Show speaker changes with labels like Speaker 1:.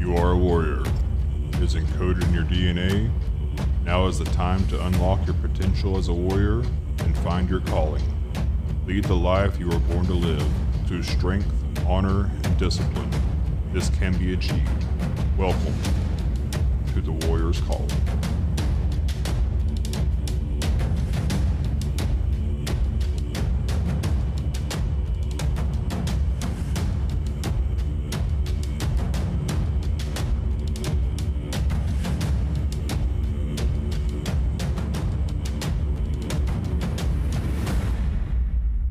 Speaker 1: You are a warrior. It is encoded in your DNA. Now is the time to unlock your potential as a warrior and find your calling. Lead the life you were born to live through strength, honor, and discipline. This can be achieved. Welcome to the Warrior's Calling.